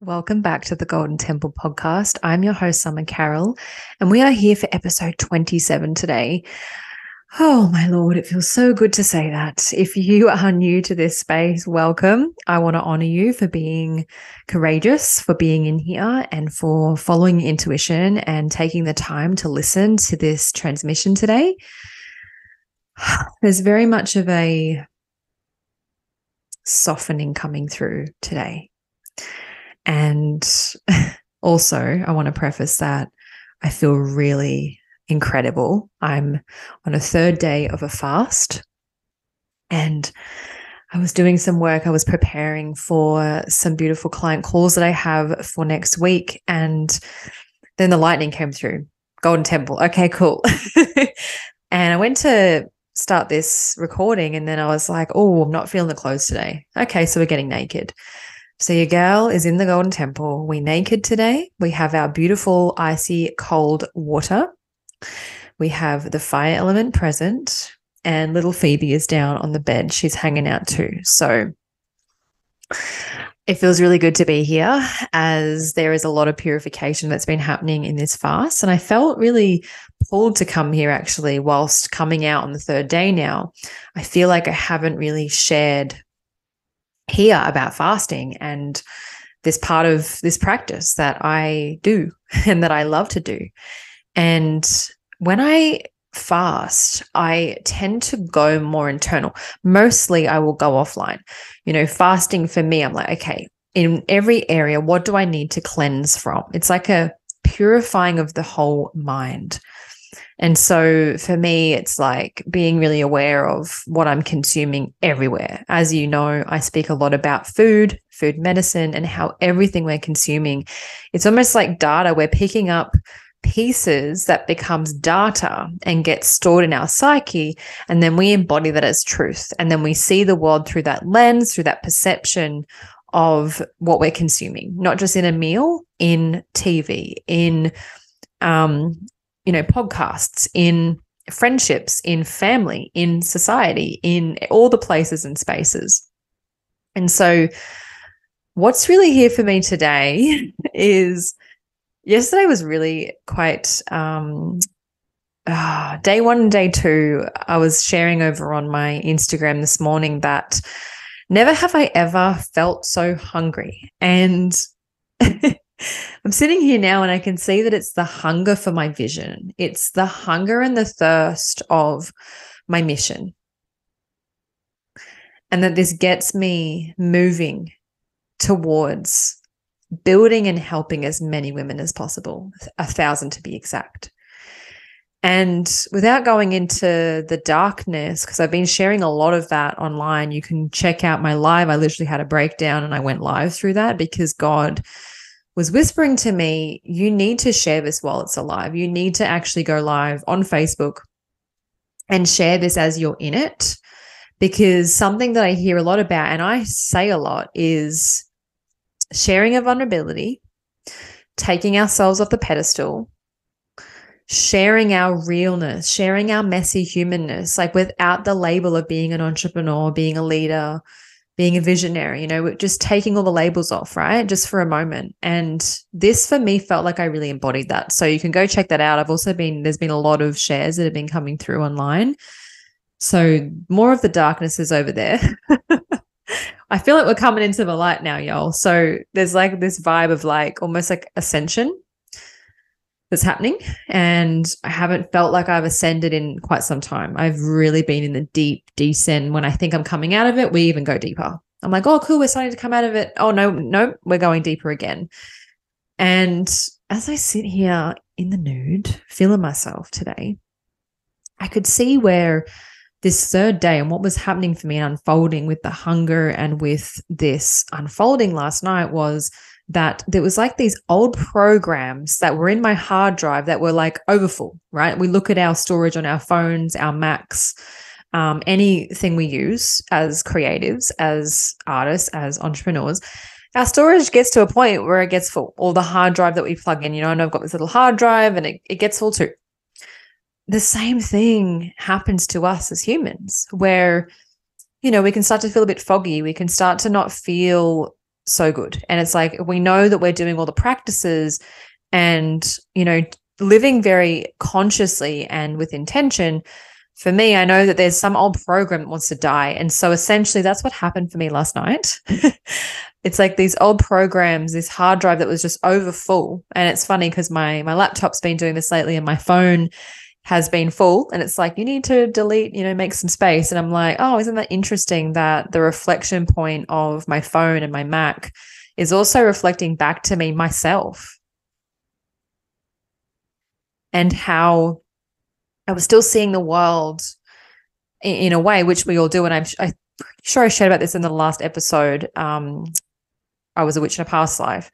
Welcome back to the Golden Temple podcast. I'm your host, Summer Carroll, and we are here for episode 27 today. Oh, my Lord, it feels so good to say that. If you are new to this space, welcome. I want to honor you for being courageous, for being in here, and for following intuition and taking the time to listen to this transmission today. There's very much of a softening coming through today. And also, I want to preface that I feel really incredible. I'm on a third day of a fast and I was doing some work. I was preparing for some beautiful client calls that I have for next week. And then the lightning came through Golden Temple. Okay, cool. and I went to start this recording and then I was like, oh, I'm not feeling the clothes today. Okay, so we're getting naked. So your girl is in the Golden Temple. We naked today. We have our beautiful icy cold water. We have the fire element present, and little Phoebe is down on the bed. She's hanging out too. So it feels really good to be here as there is a lot of purification that's been happening in this fast. And I felt really pulled to come here actually, whilst coming out on the third day now. I feel like I haven't really shared here about fasting and this part of this practice that I do and that I love to do. And when I fast, I tend to go more internal. Mostly I will go offline. You know, fasting for me, I'm like, okay, in every area, what do I need to cleanse from? It's like a purifying of the whole mind. And so for me, it's like being really aware of what I'm consuming everywhere. As you know, I speak a lot about food, food medicine, and how everything we're consuming, it's almost like data. We're picking up pieces that becomes data and gets stored in our psyche. And then we embody that as truth. And then we see the world through that lens, through that perception of what we're consuming, not just in a meal, in TV, in um, you know, podcasts, in friendships, in family, in society, in all the places and spaces. And so, what's really here for me today is yesterday was really quite um, uh, day one and day two. I was sharing over on my Instagram this morning that never have I ever felt so hungry. And I'm sitting here now and I can see that it's the hunger for my vision. It's the hunger and the thirst of my mission. And that this gets me moving towards building and helping as many women as possible, a thousand to be exact. And without going into the darkness, because I've been sharing a lot of that online, you can check out my live. I literally had a breakdown and I went live through that because God was whispering to me, you need to share this while it's alive. You need to actually go live on Facebook and share this as you're in it. Because something that I hear a lot about, and I say a lot, is sharing a vulnerability, taking ourselves off the pedestal, sharing our realness, sharing our messy humanness, like without the label of being an entrepreneur, being a leader, being a visionary, you know, just taking all the labels off, right? Just for a moment. And this for me felt like I really embodied that. So you can go check that out. I've also been, there's been a lot of shares that have been coming through online. So more of the darkness is over there. I feel like we're coming into the light now, y'all. So there's like this vibe of like almost like ascension that's happening. And I haven't felt like I've ascended in quite some time. I've really been in the deep descent. When I think I'm coming out of it, we even go deeper. I'm like, oh, cool, we're starting to come out of it. Oh, no, no, we're going deeper again. And as I sit here in the nude, feeling myself today, I could see where this third day and what was happening for me and unfolding with the hunger and with this unfolding last night was that there was like these old programs that were in my hard drive that were like overfull, right? We look at our storage on our phones, our Macs, um, anything we use as creatives, as artists, as entrepreneurs. Our storage gets to a point where it gets full, or the hard drive that we plug in, you know, and I've got this little hard drive and it, it gets full too. The same thing happens to us as humans, where, you know, we can start to feel a bit foggy. We can start to not feel so good. And it's like we know that we're doing all the practices and, you know, living very consciously and with intention. For me, I know that there's some old program that wants to die. And so essentially that's what happened for me last night. it's like these old programs, this hard drive that was just over full. And it's funny because my my laptop's been doing this lately and my phone has been full and it's like you need to delete you know make some space. And i'm like oh isn't that interesting that the reflection point of my phone and my mac is also reflecting back to me myself? And how i was still seeing the world in, in a way which we all do and i'm I, sure i shared about this in the last episode um i was a witch in a past life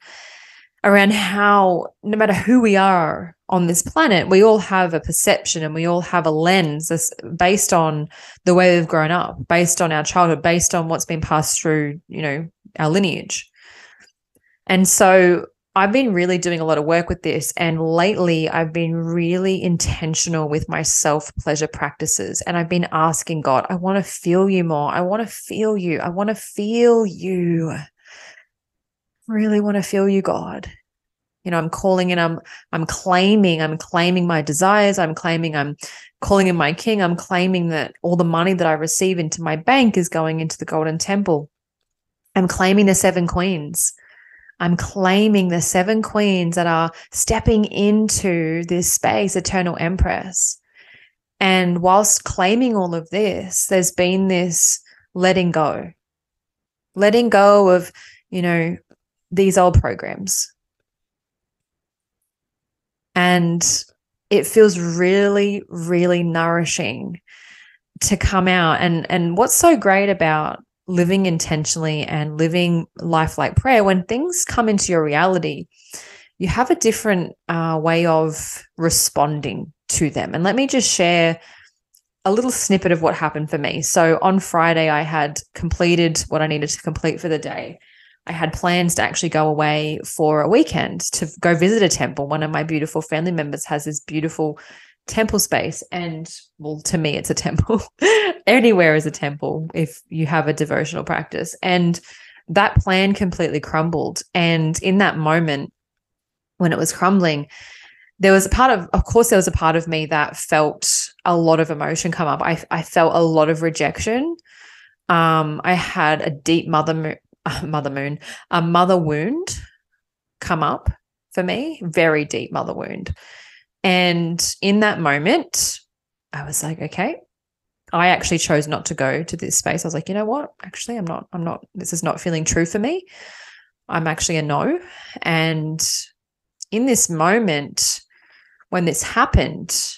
around how no matter who we are on this planet, we all have a perception and we all have a lens based on the way we've grown up, based on our childhood, based on what's been passed through, you know, our lineage. And so I've been really doing a lot of work with this. And lately, I've been really intentional with my self pleasure practices. And I've been asking God, I want to feel you more. I want to feel you. I want to feel you really want to feel you, God. You know, I'm calling and I'm I'm claiming, I'm claiming my desires, I'm claiming I'm calling in my king, I'm claiming that all the money that I receive into my bank is going into the golden temple. I'm claiming the seven queens. I'm claiming the seven queens that are stepping into this space, eternal empress. And whilst claiming all of this, there's been this letting go, letting go of, you know, these old programs. And it feels really, really nourishing to come out. And, and what's so great about living intentionally and living life like prayer, when things come into your reality, you have a different uh, way of responding to them. And let me just share a little snippet of what happened for me. So on Friday, I had completed what I needed to complete for the day. I had plans to actually go away for a weekend to go visit a temple. One of my beautiful family members has this beautiful temple space. And well, to me, it's a temple. Anywhere is a temple if you have a devotional practice. And that plan completely crumbled. And in that moment, when it was crumbling, there was a part of, of course, there was a part of me that felt a lot of emotion come up. I, I felt a lot of rejection. Um, I had a deep mother Ah, mother moon, a mother wound come up for me, very deep mother wound. And in that moment, I was like, okay, I actually chose not to go to this space. I was like, you know what? Actually, I'm not, I'm not, this is not feeling true for me. I'm actually a no. And in this moment, when this happened,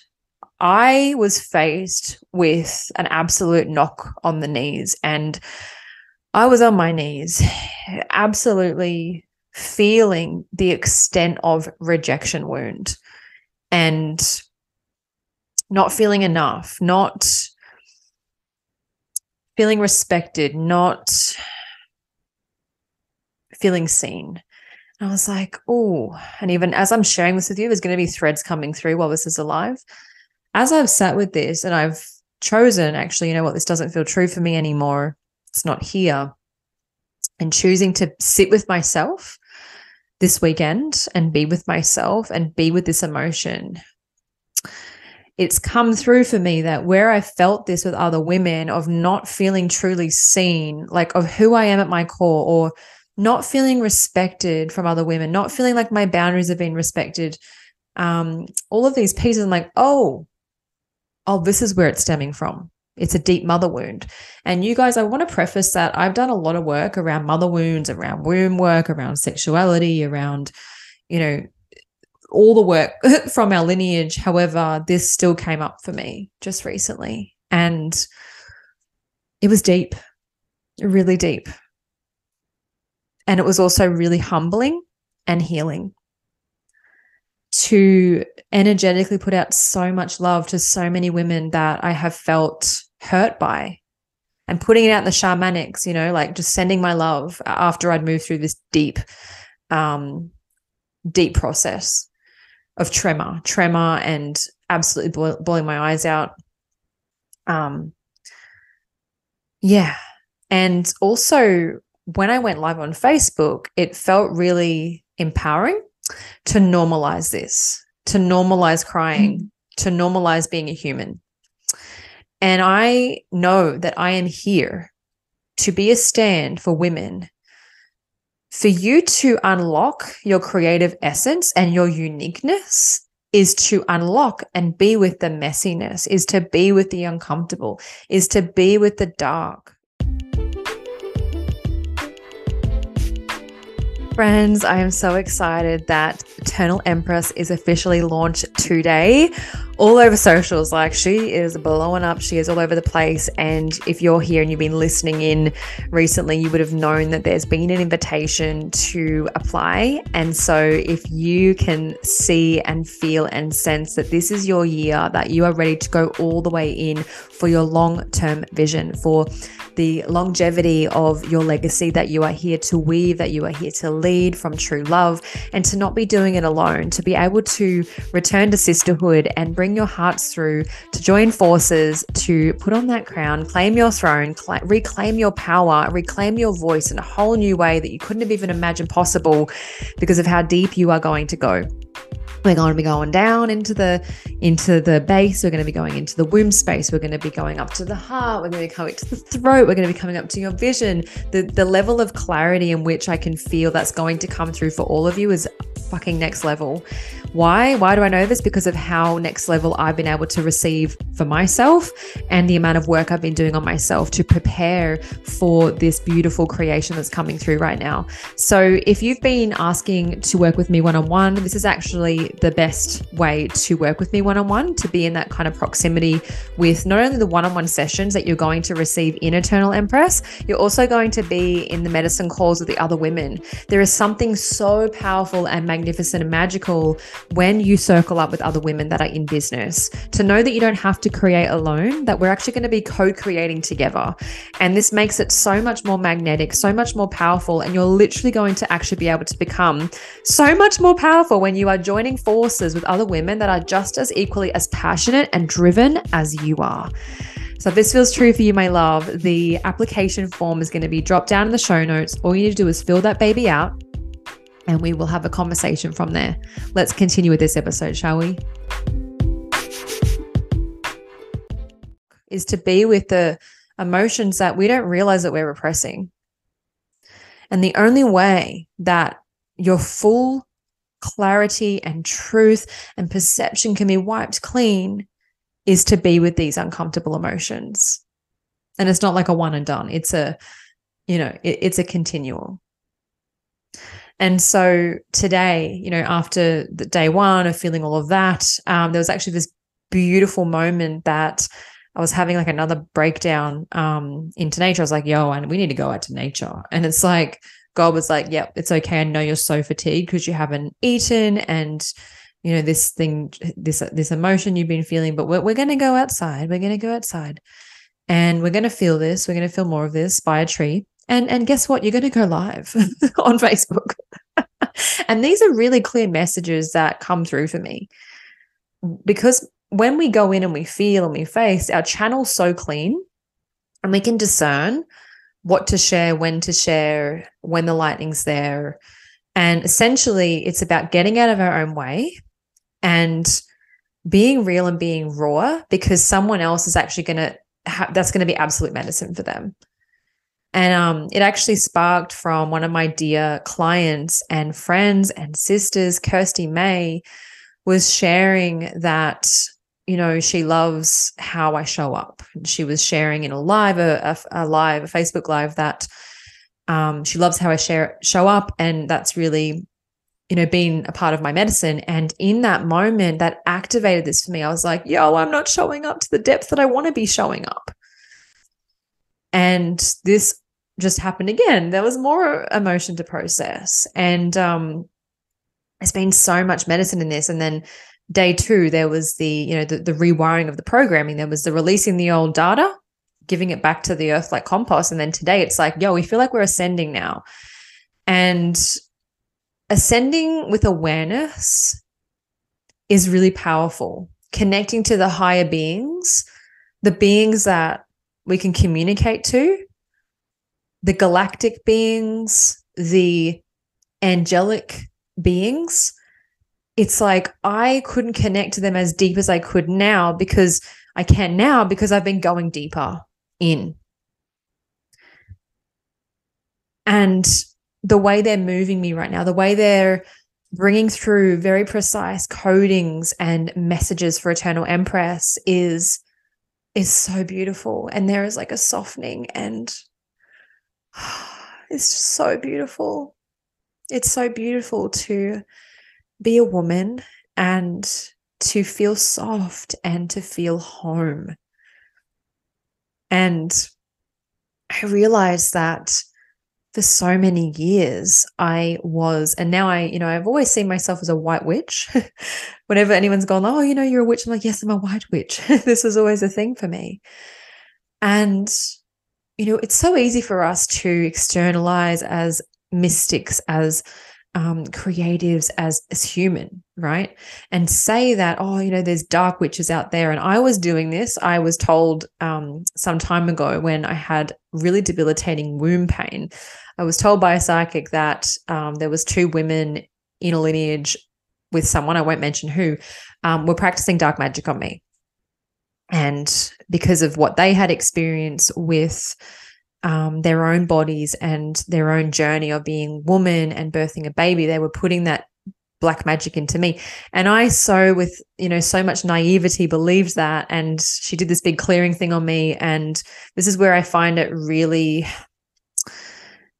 I was faced with an absolute knock on the knees. And I was on my knees, absolutely feeling the extent of rejection wound and not feeling enough, not feeling respected, not feeling seen. And I was like, oh, and even as I'm sharing this with you, there's going to be threads coming through while this is alive. As I've sat with this and I've chosen, actually, you know what, this doesn't feel true for me anymore it's not here. And choosing to sit with myself this weekend and be with myself and be with this emotion. It's come through for me that where I felt this with other women of not feeling truly seen, like of who I am at my core, or not feeling respected from other women, not feeling like my boundaries have been respected. Um, all of these pieces, I'm like, oh, oh, this is where it's stemming from. It's a deep mother wound. And you guys, I want to preface that I've done a lot of work around mother wounds, around womb work, around sexuality, around, you know, all the work from our lineage. However, this still came up for me just recently. And it was deep, really deep. And it was also really humbling and healing to energetically put out so much love to so many women that I have felt hurt by and putting it out in the shamanics, you know, like just sending my love after I'd moved through this deep, um, deep process of tremor, tremor, and absolutely boiling my eyes out. Um, yeah. And also when I went live on Facebook, it felt really empowering to normalize this, to normalize crying, mm. to normalize being a human. And I know that I am here to be a stand for women for you to unlock your creative essence and your uniqueness is to unlock and be with the messiness, is to be with the uncomfortable, is to be with the dark. Friends, I am so excited that Eternal Empress is officially launched today all over socials. Like she is blowing up. She is all over the place. And if you're here and you've been listening in recently, you would have known that there's been an invitation to apply. And so if you can see and feel and sense that this is your year, that you are ready to go all the way in for your long term vision, for the longevity of your legacy that you are here to weave, that you are here to lead from true love, and to not be doing it alone, to be able to return to sisterhood and bring your hearts through, to join forces, to put on that crown, claim your throne, cl- reclaim your power, reclaim your voice in a whole new way that you couldn't have even imagined possible because of how deep you are going to go. We're going to be going down into the into the base. We're going to be going into the womb space. We're going to be going up to the heart. We're going to be coming to the throat. We're going to be coming up to your vision. The the level of clarity in which I can feel that's going to come through for all of you is fucking next level. Why? Why do I know this? Because of how next level I've been able to receive for myself and the amount of work I've been doing on myself to prepare for this beautiful creation that's coming through right now. So, if you've been asking to work with me one on one, this is actually the best way to work with me one on one to be in that kind of proximity with not only the one on one sessions that you're going to receive in Eternal Empress, you're also going to be in the medicine calls with the other women. There is something so powerful and magnificent and magical when you circle up with other women that are in business to know that you don't have to create alone, that we're actually going to be co creating together. And this makes it so much more magnetic, so much more powerful. And you're literally going to actually be able to become so much more powerful when you are joining forces with other women that are just as equally as passionate and driven as you are. So if this feels true for you, my love, the application form is going to be dropped down in the show notes. All you need to do is fill that baby out and we will have a conversation from there. Let's continue with this episode, shall we? Is to be with the emotions that we don't realize that we're repressing. And the only way that your full clarity and truth and perception can be wiped clean is to be with these uncomfortable emotions. And it's not like a one and done. It's a, you know, it, it's a continual. And so today, you know, after the day one of feeling all of that, um, there was actually this beautiful moment that I was having like another breakdown um, into nature. I was like, yo, and we need to go out to nature. And it's like, God was like, yep, it's okay. I know you're so fatigued because you haven't eaten and you know this thing this this emotion you've been feeling but we're, we're going to go outside we're going to go outside and we're going to feel this we're going to feel more of this by a tree and and guess what? You're going to go live on Facebook. And these are really clear messages that come through for me. Because when we go in and we feel and we face, our channel's so clean and we can discern what to share, when to share, when the lightning's there. And essentially, it's about getting out of our own way and being real and being raw because someone else is actually going to ha- that's going to be absolute medicine for them. And um, it actually sparked from one of my dear clients and friends and sisters, Kirsty May, was sharing that, you know, she loves how I show up. She was sharing in a live, a, a, a live, a Facebook live that um, she loves how I share show up. And that's really, you know, been a part of my medicine. And in that moment, that activated this for me. I was like, yo, I'm not showing up to the depth that I want to be showing up. And this just happened again. There was more emotion to process. And um, there's been so much medicine in this. And then day two, there was the, you know, the, the rewiring of the programming. There was the releasing the old data, giving it back to the earth like compost. And then today it's like, yo, we feel like we're ascending now. And ascending with awareness is really powerful. Connecting to the higher beings, the beings that we can communicate to the galactic beings, the angelic beings, it's like I couldn't connect to them as deep as I could now because I can now because I've been going deeper in. And the way they're moving me right now, the way they're bringing through very precise codings and messages for Eternal Empress is is so beautiful and there is like a softening and it's just so beautiful it's so beautiful to be a woman and to feel soft and to feel home and i realized that for so many years I was, and now I, you know, I've always seen myself as a white witch. Whenever anyone's gone, oh, you know, you're a witch, I'm like, yes, I'm a white witch. this was always a thing for me. And, you know, it's so easy for us to externalize as mystics, as um, creatives as as human, right? And say that, oh, you know, there's dark witches out there. And I was doing this. I was told um, some time ago when I had really debilitating womb pain. I was told by a psychic that um, there was two women in a lineage with someone I won't mention who um, were practicing dark magic on me, and because of what they had experienced with um, their own bodies and their own journey of being woman and birthing a baby, they were putting that black magic into me. And i so with you know so much naivety believed that. And she did this big clearing thing on me. And this is where i find it really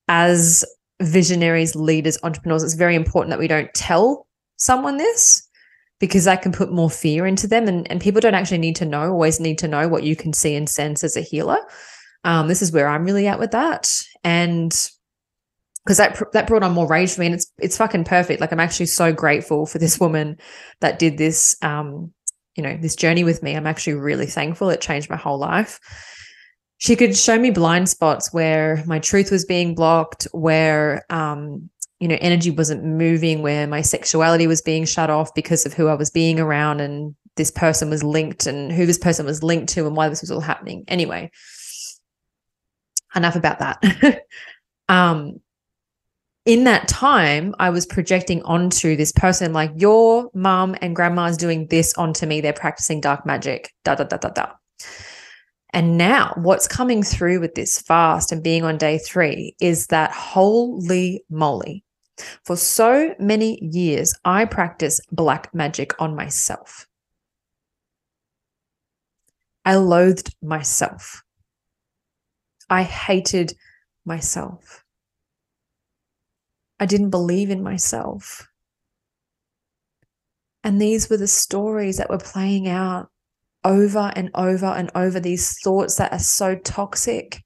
as visionaries, leaders, entrepreneurs, it's very important that we don't tell someone this because I can put more fear into them. And, and people don't actually need to know, always need to know what you can see and sense as a healer. Um, this is where I'm really at with that. And because that that brought on more rage for me, and it's it's fucking perfect. Like I'm actually so grateful for this woman that did this, um, you know, this journey with me. I'm actually really thankful. It changed my whole life she could show me blind spots where my truth was being blocked, where um, you know, energy wasn't moving, where my sexuality was being shut off because of who I was being around and this person was linked and who this person was linked to and why this was all happening. Anyway, enough about that. um, in that time, I was projecting onto this person, like, your mom and grandma is doing this onto me. They're practicing dark magic, da da da da da. And now, what's coming through with this fast and being on day three is that holy moly. For so many years, I practiced black magic on myself. I loathed myself. I hated myself. I didn't believe in myself. And these were the stories that were playing out over and over and over these thoughts that are so toxic.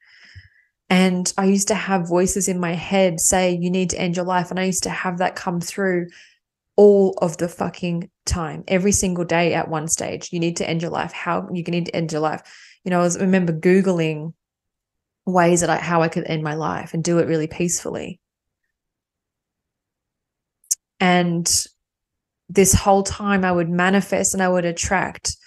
And I used to have voices in my head say, you need to end your life. And I used to have that come through all of the fucking time, every single day at one stage. You need to end your life. How you need to end your life. You know, I was I remember Googling ways that I how I could end my life and do it really peacefully. And this whole time I would manifest and I would attract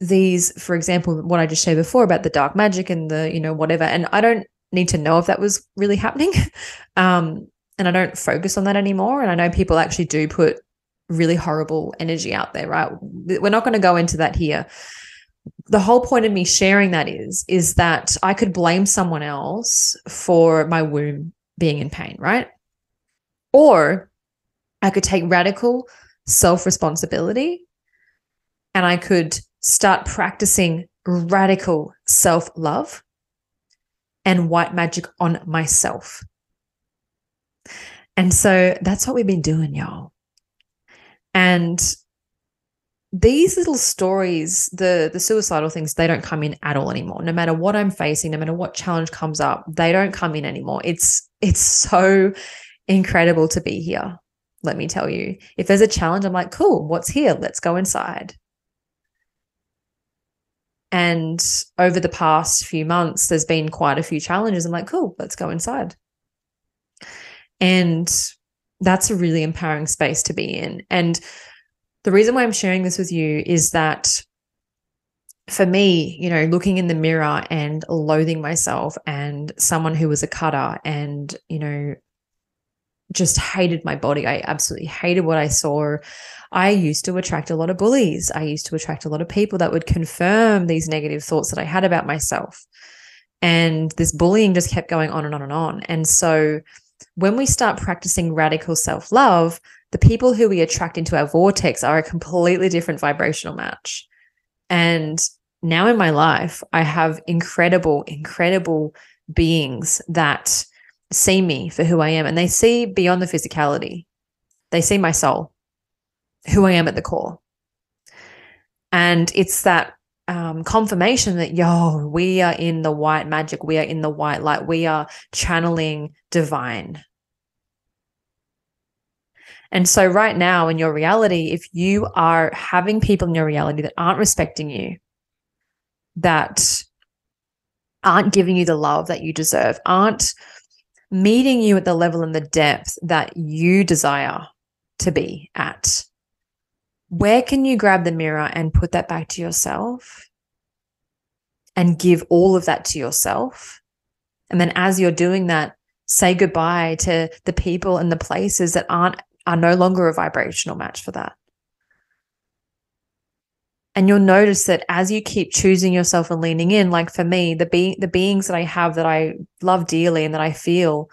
these, for example, what I just shared before about the dark magic and the, you know, whatever. And I don't need to know if that was really happening. um, and I don't focus on that anymore. And I know people actually do put really horrible energy out there, right? We're not going to go into that here. The whole point of me sharing that is, is that I could blame someone else for my womb being in pain, right? Or I could take radical self responsibility and I could start practicing radical self love and white magic on myself. And so that's what we've been doing, y'all. And these little stories, the the suicidal things, they don't come in at all anymore. No matter what I'm facing, no matter what challenge comes up, they don't come in anymore. It's it's so incredible to be here. Let me tell you. If there's a challenge, I'm like, cool, what's here? Let's go inside. And over the past few months, there's been quite a few challenges. I'm like, cool, let's go inside. And that's a really empowering space to be in. And the reason why I'm sharing this with you is that for me, you know, looking in the mirror and loathing myself and someone who was a cutter and, you know, just hated my body. I absolutely hated what I saw. I used to attract a lot of bullies. I used to attract a lot of people that would confirm these negative thoughts that I had about myself. And this bullying just kept going on and on and on. And so when we start practicing radical self love, the people who we attract into our vortex are a completely different vibrational match. And now in my life, I have incredible, incredible beings that see me for who I am and they see beyond the physicality. They see my soul, who I am at the core. And it's that um, confirmation that, yo, we are in the white magic, we are in the white light, we are channeling divine. And so, right now in your reality, if you are having people in your reality that aren't respecting you, that aren't giving you the love that you deserve, aren't meeting you at the level and the depth that you desire to be at, where can you grab the mirror and put that back to yourself and give all of that to yourself? And then as you're doing that, say goodbye to the people and the places that aren't are no longer a vibrational match for that. And you'll notice that as you keep choosing yourself and leaning in, like for me, the be the beings that I have that I love dearly and that I feel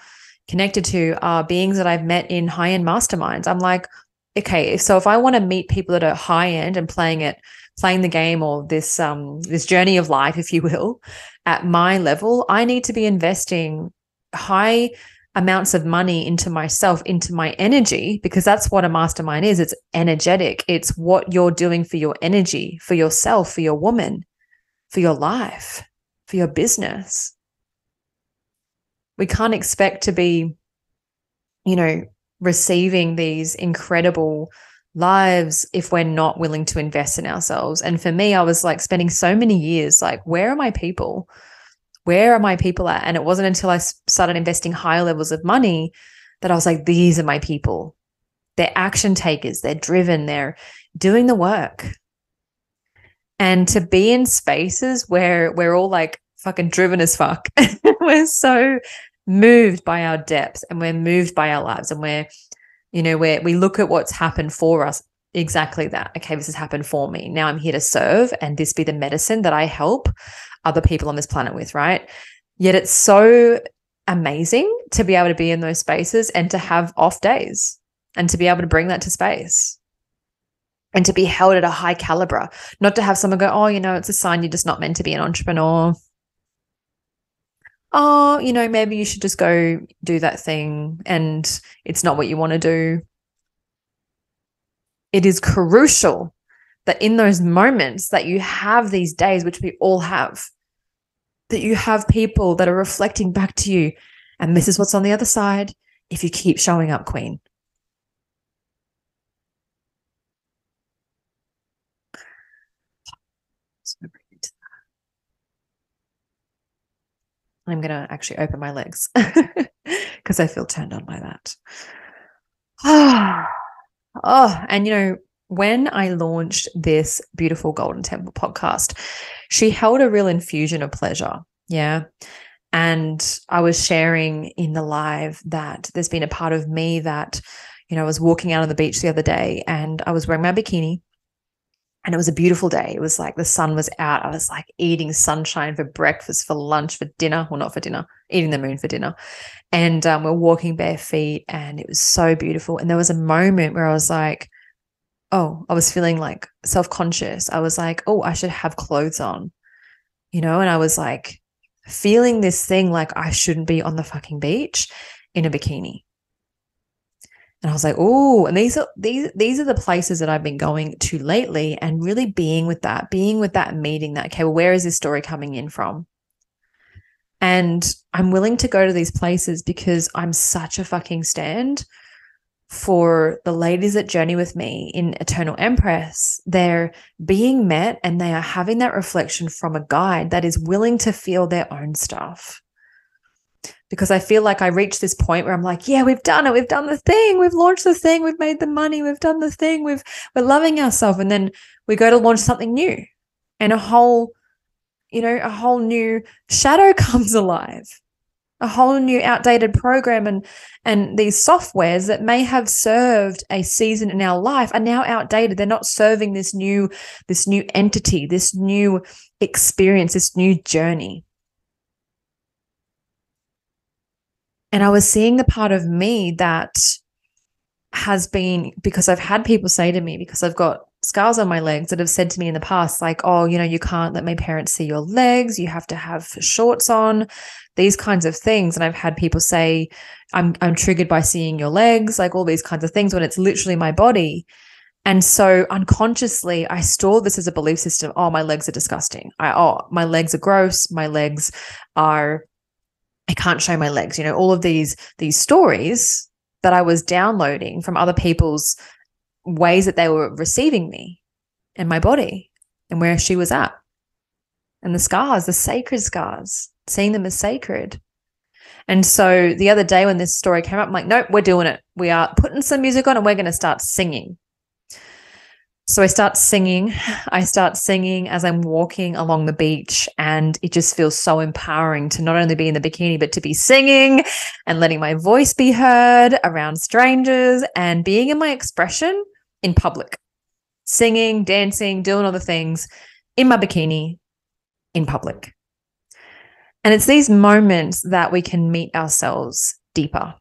connected to are beings that I've met in high-end masterminds. I'm like, okay, so if I want to meet people that are high end and playing it, playing the game or this um this journey of life, if you will, at my level, I need to be investing high amounts of money into myself, into my energy, because that's what a mastermind is. It's energetic. It's what you're doing for your energy, for yourself, for your woman, for your life, for your business. We can't expect to be, you know, receiving these incredible lives if we're not willing to invest in ourselves. And for me, I was like spending so many years like, where are my people? where are my people at? And it wasn't until I started investing higher levels of money that I was like, these are my people. They're action takers, they're driven, they're doing the work. And to be in spaces where we're all like fucking driven as fuck, we're so moved by our depth and we're moved by our lives and we're, you know, where we look at what's happened for us exactly that. Okay, this has happened for me. Now I'm here to serve and this be the medicine that I help other people on this planet with, right? Yet it's so amazing to be able to be in those spaces and to have off days and to be able to bring that to space and to be held at a high caliber, not to have someone go, oh, you know, it's a sign you're just not meant to be an entrepreneur. Oh, you know, maybe you should just go do that thing and it's not what you want to do. It is crucial that in those moments that you have these days, which we all have, that you have people that are reflecting back to you. And this is what's on the other side if you keep showing up, Queen. I'm going to actually open my legs because I feel turned on by that. oh, and you know, when I launched this beautiful Golden Temple podcast, she held a real infusion of pleasure. Yeah. And I was sharing in the live that there's been a part of me that, you know, I was walking out on the beach the other day and I was wearing my bikini and it was a beautiful day. It was like the sun was out. I was like eating sunshine for breakfast, for lunch, for dinner. Well, not for dinner, eating the moon for dinner. And um, we're walking bare feet and it was so beautiful. And there was a moment where I was like, oh, I was feeling like self conscious. I was like, oh, I should have clothes on, you know? And I was like feeling this thing like I shouldn't be on the fucking beach in a bikini. And I was like, oh, and these are these these are the places that I've been going to lately and really being with that, being with that meeting that, okay, well, where is this story coming in from? And I'm willing to go to these places because I'm such a fucking stand for the ladies that journey with me in Eternal Empress, they're being met and they are having that reflection from a guide that is willing to feel their own stuff. Because I feel like I reached this point where I'm like, yeah, we've done it. We've done the thing. We've launched the thing. We've made the money. We've done the thing. We've we're loving ourselves. And then we go to launch something new. and a whole, you know, a whole new shadow comes alive a whole new outdated program and and these softwares that may have served a season in our life are now outdated they're not serving this new this new entity this new experience this new journey and i was seeing the part of me that has been because i've had people say to me because i've got scars on my legs that have said to me in the past, like, oh, you know, you can't let my parents see your legs. You have to have shorts on, these kinds of things. And I've had people say, I'm, I'm triggered by seeing your legs, like all these kinds of things when it's literally my body. And so unconsciously, I store this as a belief system. Oh, my legs are disgusting. I, oh, my legs are gross. My legs are, I can't show my legs. You know, all of these, these stories that I was downloading from other people's ways that they were receiving me and my body and where she was at. And the scars, the sacred scars, seeing them as sacred. And so the other day when this story came up, I'm like, nope, we're doing it. We are putting some music on and we're going to start singing. So I start singing. I start singing as I'm walking along the beach, and it just feels so empowering to not only be in the bikini, but to be singing and letting my voice be heard around strangers and being in my expression in public, singing, dancing, doing the things in my bikini in public. And it's these moments that we can meet ourselves deeper.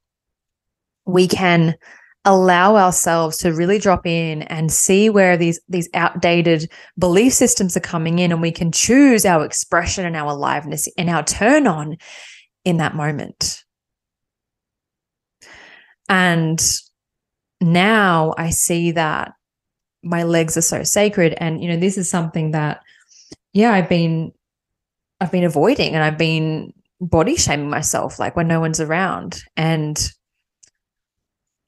We can allow ourselves to really drop in and see where these these outdated belief systems are coming in and we can choose our expression and our aliveness and our turn on in that moment and now I see that my legs are so sacred. And, you know, this is something that, yeah, I've been, I've been avoiding and I've been body shaming myself, like when no one's around. And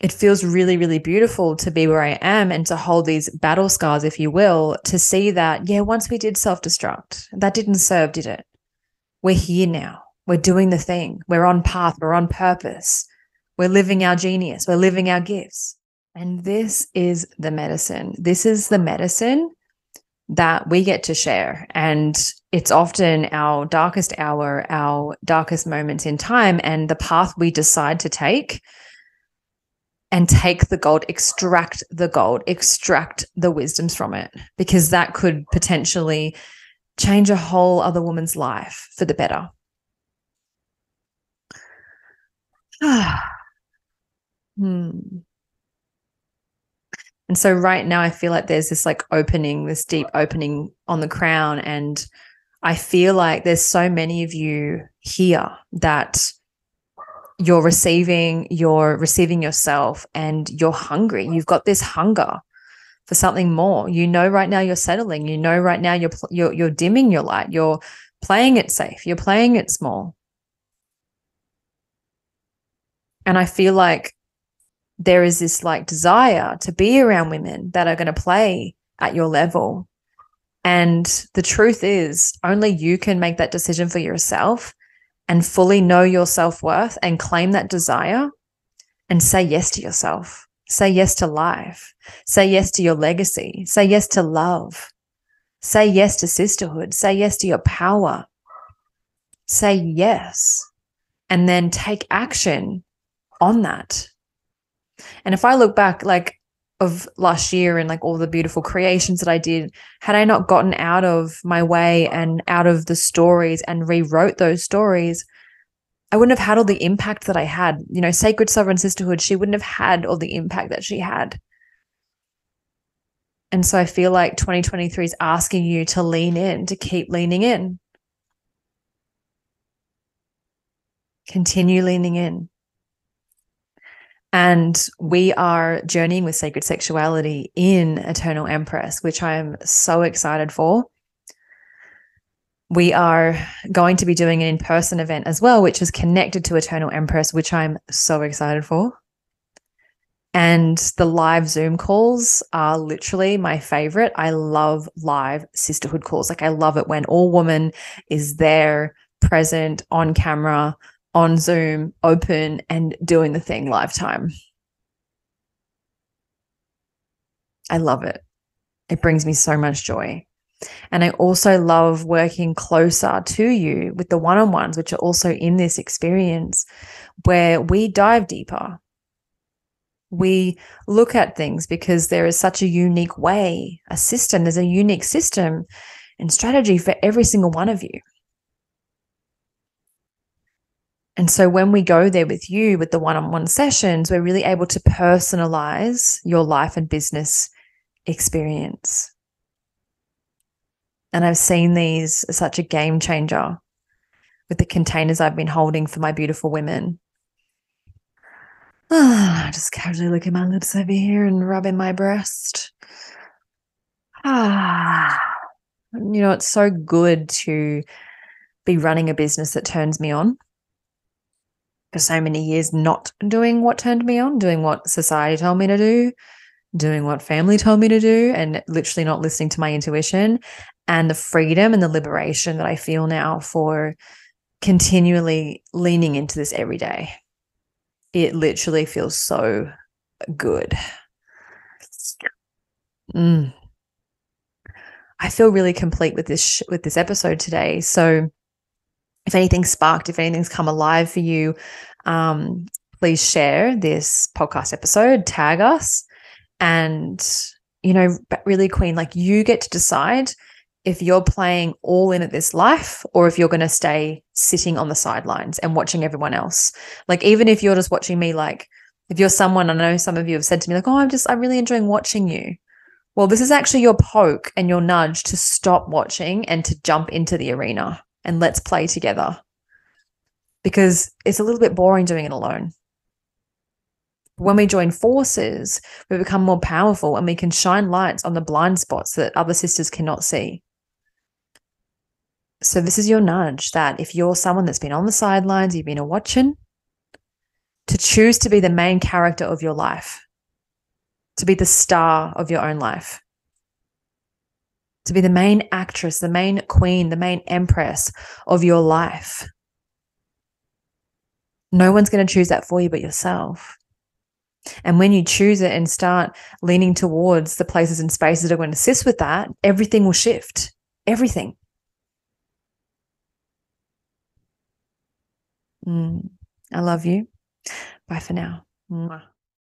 it feels really, really beautiful to be where I am and to hold these battle scars, if you will, to see that, yeah, once we did self destruct, that didn't serve, did it? We're here now. We're doing the thing. We're on path. We're on purpose. We're living our genius. We're living our gifts. And this is the medicine. This is the medicine that we get to share. And it's often our darkest hour, our darkest moments in time, and the path we decide to take and take the gold, extract the gold, extract the wisdoms from it, because that could potentially change a whole other woman's life for the better. hmm. And so right now I feel like there's this like opening, this deep opening on the crown. And I feel like there's so many of you here that you're receiving, you're receiving yourself and you're hungry. You've got this hunger for something more. You know right now you're settling. You know right now you're you're you're dimming your light. You're playing it safe. You're playing it small. And I feel like there is this like desire to be around women that are going to play at your level. And the truth is, only you can make that decision for yourself and fully know your self worth and claim that desire and say yes to yourself. Say yes to life. Say yes to your legacy. Say yes to love. Say yes to sisterhood. Say yes to your power. Say yes. And then take action on that. And if I look back, like of last year and like all the beautiful creations that I did, had I not gotten out of my way and out of the stories and rewrote those stories, I wouldn't have had all the impact that I had. You know, Sacred Sovereign Sisterhood, she wouldn't have had all the impact that she had. And so I feel like 2023 is asking you to lean in, to keep leaning in. Continue leaning in. And we are journeying with sacred sexuality in Eternal Empress, which I am so excited for. We are going to be doing an in person event as well, which is connected to Eternal Empress, which I'm so excited for. And the live Zoom calls are literally my favorite. I love live sisterhood calls. Like, I love it when all woman is there, present, on camera, on Zoom, open and doing the thing lifetime. I love it. It brings me so much joy. And I also love working closer to you with the one on ones, which are also in this experience where we dive deeper. We look at things because there is such a unique way, a system, there's a unique system and strategy for every single one of you. And so when we go there with you with the one on one sessions, we're really able to personalize your life and business experience. And I've seen these as such a game changer with the containers I've been holding for my beautiful women. Just casually licking my lips over here and rubbing my breast. Ah, you know, it's so good to be running a business that turns me on for so many years not doing what turned me on, doing what society told me to do, doing what family told me to do, and literally not listening to my intuition and the freedom and the liberation that I feel now for continually leaning into this every day. It literally feels so good. Mm. I feel really complete with this with this episode today. So if anything sparked, if anything's come alive for you, um, please share this podcast episode, tag us, and you know, really, Queen, like you get to decide if you're playing all in at this life or if you're going to stay sitting on the sidelines and watching everyone else. Like, even if you're just watching me, like, if you're someone, I know some of you have said to me, like, oh, I'm just, I'm really enjoying watching you. Well, this is actually your poke and your nudge to stop watching and to jump into the arena and let's play together because it's a little bit boring doing it alone. When we join forces, we become more powerful and we can shine lights on the blind spots that other sisters cannot see. So, this is your nudge that if you're someone that's been on the sidelines, you've been a watching, to choose to be the main character of your life, to be the star of your own life, to be the main actress, the main queen, the main empress of your life. No one's going to choose that for you but yourself. And when you choose it and start leaning towards the places and spaces that are going to assist with that, everything will shift. Everything. Mm, I love you. Bye for now. Mwah.